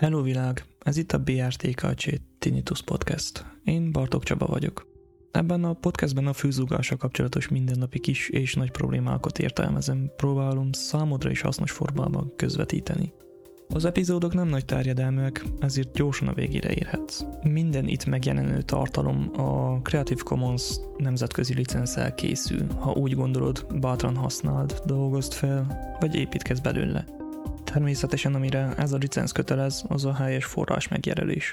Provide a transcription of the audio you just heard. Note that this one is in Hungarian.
Hello világ, ez itt a BRTKC Tinnitus Podcast. Én Bartók Csaba vagyok. Ebben a podcastben a fűzúgással kapcsolatos mindennapi kis és nagy problémákat értelmezem, próbálom számodra is hasznos formában közvetíteni. Az epizódok nem nagy terjedelműek, ezért gyorsan a végére érhetsz. Minden itt megjelenő tartalom a Creative Commons nemzetközi licenszel készül. Ha úgy gondolod, bátran használd, dolgozd fel, vagy építkezz belőle. Természetesen amire ez a licenc kötelez, az a helyes forrás megjelölés.